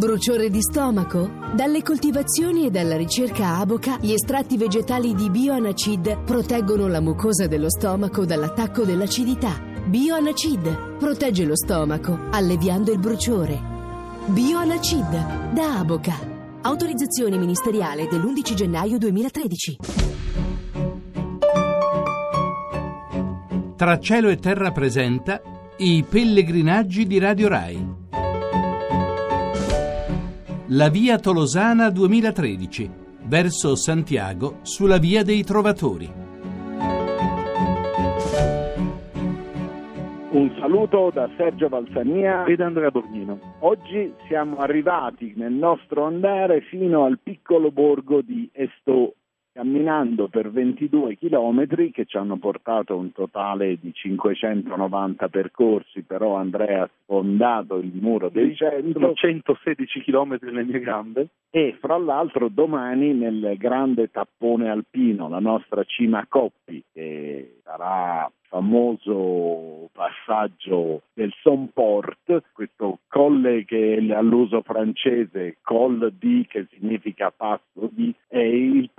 Bruciore di stomaco? Dalle coltivazioni e dalla ricerca Aboca, gli estratti vegetali di Bioanacid proteggono la mucosa dello stomaco dall'attacco dell'acidità. Bioanacid protegge lo stomaco, alleviando il bruciore. Bioanacid da Aboca. Autorizzazione ministeriale dell'11 gennaio 2013. Tra cielo e terra presenta i pellegrinaggi di Radio Rai. La via Tolosana 2013, verso Santiago, sulla via dei Trovatori. Un saluto da Sergio Valsania ed Andrea Borgnino. Oggi siamo arrivati nel nostro andare fino al piccolo borgo di Esto camminando per 22 chilometri che ci hanno portato un totale di 590 percorsi, però Andrea ha sfondato il muro del centro. 116 chilometri nelle mie gambe. E fra l'altro domani nel grande tappone alpino, la nostra cima Coppi, che sarà famoso passaggio del Somport, questo colle che è all'uso francese, Col di che significa passo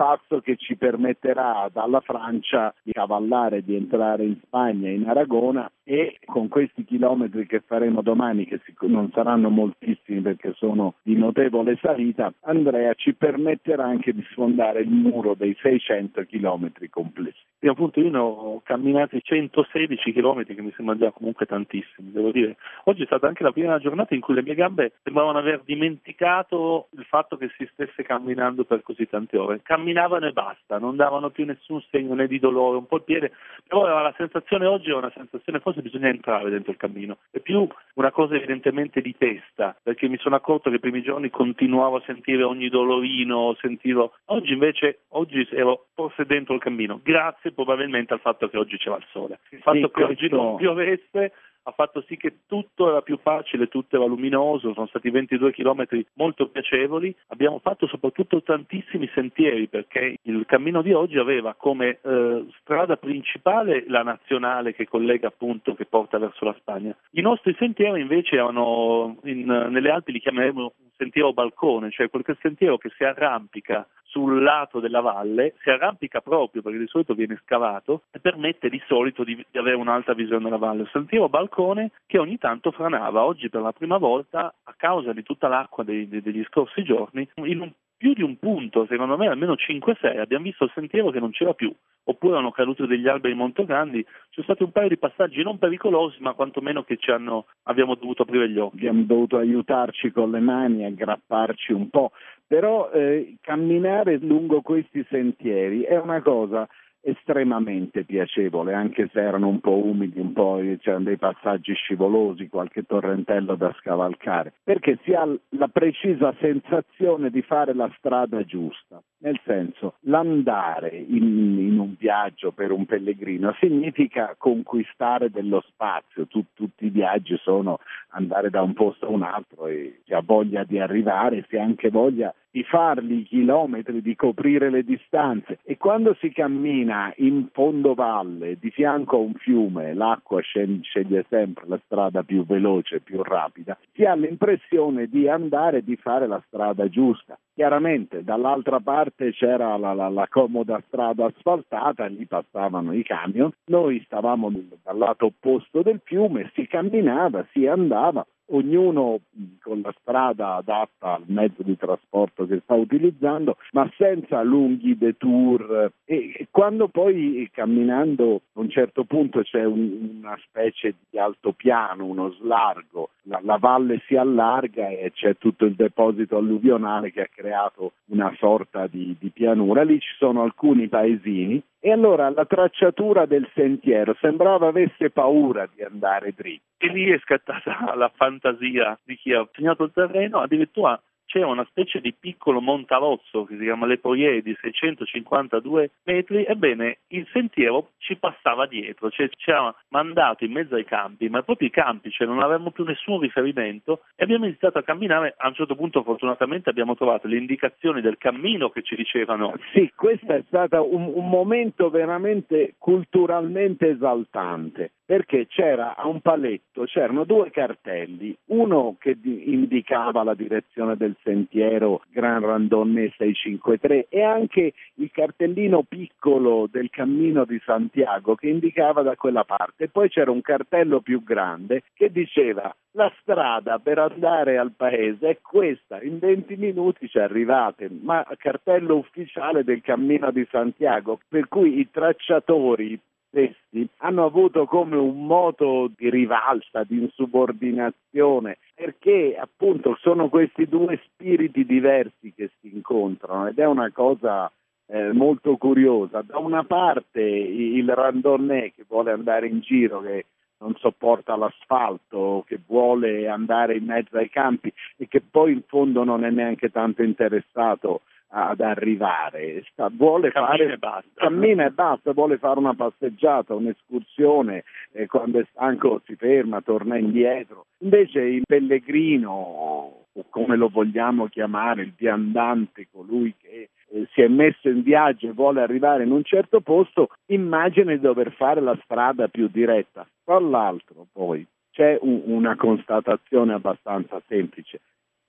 passo che ci permetterà dalla Francia di cavallare, di entrare in Spagna, in Aragona e con questi chilometri che faremo domani, che non saranno moltissimi perché sono di notevole salita, Andrea ci permetterà anche di sfondare il muro dei 600 chilometri complessi. E appunto io ho camminati 116 chilometri che mi sembra già comunque tantissimi, devo dire. Oggi è stata anche la prima giornata in cui le mie gambe sembravano aver dimenticato il fatto che si stesse camminando per così tante ore. Camminavano e basta, non davano più nessun segno né di dolore, un po' il piede, però la sensazione oggi è una sensazione, forse bisogna entrare dentro il cammino, è più una cosa evidentemente di testa, perché mi sono accorto che i primi giorni continuavo a sentire ogni dolorino, sentivo... Oggi invece, oggi ero forse dentro il cammino, grazie probabilmente al fatto che oggi c'era il sole. Il fatto sì, che questo... oggi non piovesse ha fatto sì che tutto era più facile, tutto era luminoso, sono stati 22 chilometri molto piacevoli, abbiamo fatto soprattutto tantissimi sentieri perché il cammino di oggi aveva come eh, strada principale la nazionale che collega appunto, che porta verso la Spagna. I nostri sentieri invece erano, in, nelle Alpi li chiameremo un sentiero balcone, cioè quel sentiero che si arrampica sul lato della valle, si arrampica proprio perché di solito viene scavato e permette di solito di, di avere un'alta visione della valle. Sentiero balcone che ogni tanto franava, oggi per la prima volta a causa di tutta l'acqua dei, dei, degli scorsi giorni, in un più di un punto, secondo me almeno 5-6, abbiamo visto il sentiero che non c'era più, oppure hanno caduto degli alberi molto grandi, ci sono stati un paio di passaggi non pericolosi, ma quantomeno che ci hanno, abbiamo dovuto aprire gli occhi. Abbiamo dovuto aiutarci con le mani, aggrapparci un po', però eh, camminare lungo questi sentieri è una cosa estremamente piacevole, anche se erano un po' umidi, un po' c'erano dei passaggi scivolosi, qualche torrentello da scavalcare, perché si ha la precisa sensazione di fare la strada giusta. Nel senso, l'andare in, in un viaggio per un pellegrino significa conquistare dello spazio. Tu, tutti i viaggi sono andare da un posto a un altro e si ha voglia di arrivare, si ha anche voglia di farli i chilometri, di coprire le distanze e quando si cammina in fondo valle, di fianco a un fiume, l'acqua sceglie sempre la strada più veloce, più rapida, si ha l'impressione di andare e di fare la strada giusta. Chiaramente dall'altra parte c'era la, la, la comoda strada asfaltata, lì passavano i camion, noi stavamo dal lato opposto del fiume, si camminava, si andava, ognuno con la strada adatta al mezzo di trasporto che sta utilizzando, ma senza lunghi detour. E quando poi camminando a un certo punto c'è un, una specie di altopiano, uno slargo, la, la, valle si allarga e c'è tutto il deposito alluvionale che ha creato una sorta di, di pianura. Lì ci sono alcuni paesini e allora la tracciatura del sentiero sembrava avesse paura di andare dritto. E lì è scattata la fantasia di chi ha segnato il terreno, addirittura c'è una specie di piccolo montarozzo che si chiama Le Poie di 652 metri, ebbene il sentiero ci passava dietro, cioè ci ha mandato in mezzo ai campi, ma proprio i campi, cioè non avevamo più nessun riferimento e abbiamo iniziato a camminare, a un certo punto fortunatamente abbiamo trovato le indicazioni del cammino che ci dicevano. Sì, questo è stato un, un momento veramente culturalmente esaltante perché c'era a un paletto, c'erano due cartelli, uno che indicava la direzione del sentiero Gran Randonne 653 e anche il cartellino piccolo del cammino di Santiago che indicava da quella parte. Poi c'era un cartello più grande che diceva la strada per andare al paese è questa, in 20 minuti ci arrivate, ma cartello ufficiale del cammino di Santiago, per cui i tracciatori, stessi hanno avuto come un moto di rivalsa, di insubordinazione, perché appunto sono questi due spiriti diversi che si incontrano ed è una cosa eh, molto curiosa. Da una parte il randonnè che vuole andare in giro, che non sopporta l'asfalto, che vuole andare in mezzo ai campi e che poi in fondo non è neanche tanto interessato ad arrivare, Sta, vuole cammina fare, e basta. cammina e basta, vuole fare una passeggiata, un'escursione, eh, quando è stanco si ferma, torna indietro. Invece il pellegrino, o come lo vogliamo chiamare, il viandante, colui che eh, si è messo in viaggio e vuole arrivare in un certo posto, immagina di dover fare la strada più diretta. Tra l'altro poi c'è un, una constatazione abbastanza semplice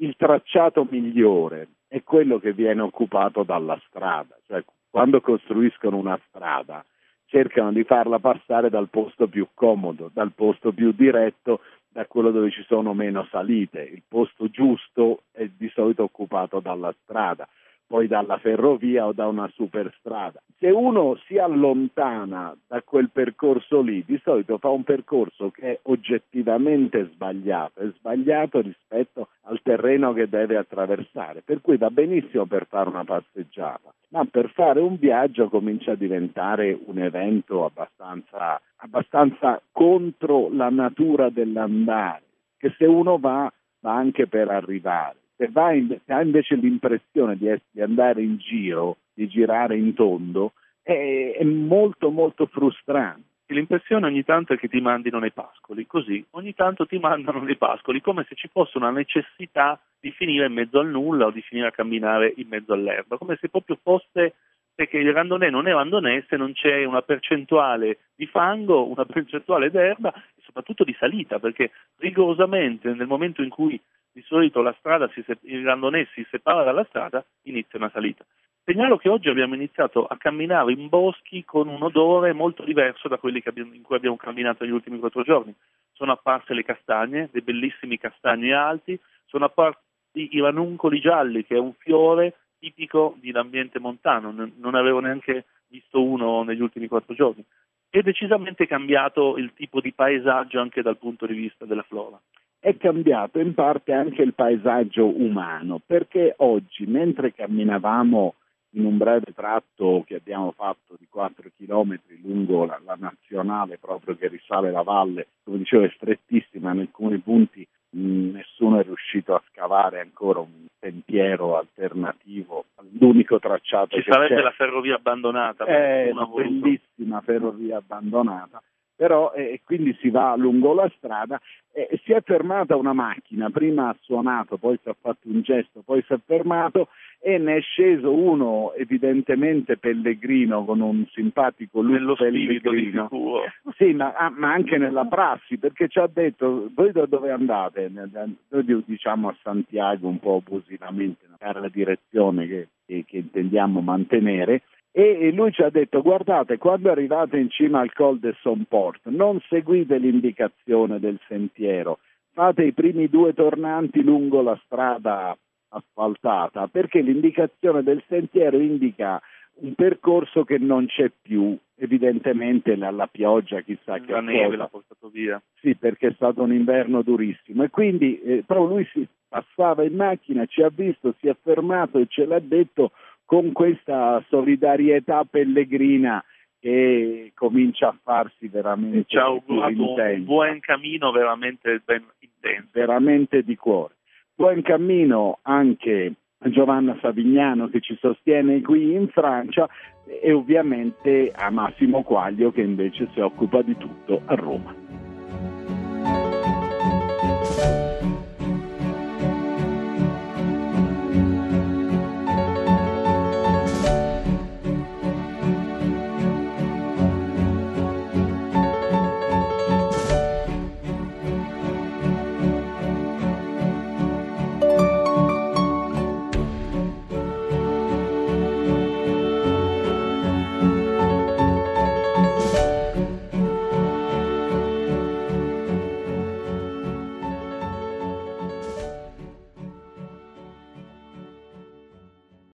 il tracciato migliore è quello che viene occupato dalla strada, cioè quando costruiscono una strada cercano di farla passare dal posto più comodo, dal posto più diretto, da quello dove ci sono meno salite. Il posto giusto è di solito occupato dalla strada poi dalla ferrovia o da una superstrada. Se uno si allontana da quel percorso lì, di solito fa un percorso che è oggettivamente sbagliato, è sbagliato rispetto al terreno che deve attraversare, per cui va benissimo per fare una passeggiata, ma per fare un viaggio comincia a diventare un evento abbastanza, abbastanza contro la natura dell'andare, che se uno va va anche per arrivare se, in, se ha invece l'impressione di, essere, di, andare in giro, di girare in tondo, è, è molto molto frustrante. L'impressione ogni tanto è che ti mandino nei pascoli, così ogni tanto ti mandano nei pascoli, come se ci fosse una necessità di finire in mezzo al nulla o di finire a camminare in mezzo all'erba, come se proprio fosse perché il randonè non è randonè se non c'è una percentuale di fango, una percentuale d'erba e soprattutto di salita, perché rigorosamente nel momento in cui di solito si, il randonè si separa dalla strada, inizia una salita. Segnalo che oggi abbiamo iniziato a camminare in boschi con un odore molto diverso da quelli abbiamo, in cui abbiamo camminato negli ultimi quattro giorni. Sono apparse le castagne, dei bellissimi castagni alti, sono apparsi i ranuncoli gialli, che è un fiore tipico dell'ambiente montano, non avevo neanche visto uno negli ultimi quattro giorni. È decisamente cambiato il tipo di paesaggio anche dal punto di vista della flora è cambiato in parte anche il paesaggio umano, perché oggi, mentre camminavamo in un breve tratto che abbiamo fatto di 4 km lungo la, la nazionale proprio che risale la valle, come dicevo è strettissima, in alcuni punti mh, nessuno è riuscito a scavare ancora un sentiero alternativo, l'unico tracciato Ci sarebbe c'è. la ferrovia abbandonata. È una bellissima ferrovia abbandonata però eh, quindi si va lungo la strada e eh, si è fermata una macchina, prima ha suonato, poi si è fatto un gesto, poi si è fermato e ne è sceso uno evidentemente pellegrino con un simpatico look Nello pellegrino. Sì, ma, ah, ma, anche nella prassi, perché ci ha detto, voi da dove andate? Noi diciamo a Santiago un po' abusivamente, per la direzione che, che, che intendiamo mantenere, e lui ci ha detto guardate quando arrivate in cima al Col de Somport non seguite l'indicazione del sentiero. Fate i primi due tornanti lungo la strada asfaltata perché l'indicazione del sentiero indica un percorso che non c'è più. Evidentemente la, la pioggia chissà che la neve l'ha portato via. Sì perché è stato un inverno durissimo. E quindi eh, però lui si passava in macchina ci ha visto si è fermato e ce l'ha detto con questa solidarietà pellegrina che comincia a farsi veramente ci ha augurato un buon cammino veramente ben intenso. Veramente di cuore. Buon cammino anche a Giovanna Savignano che ci sostiene qui in Francia e ovviamente a Massimo Quaglio che invece si occupa di tutto a Roma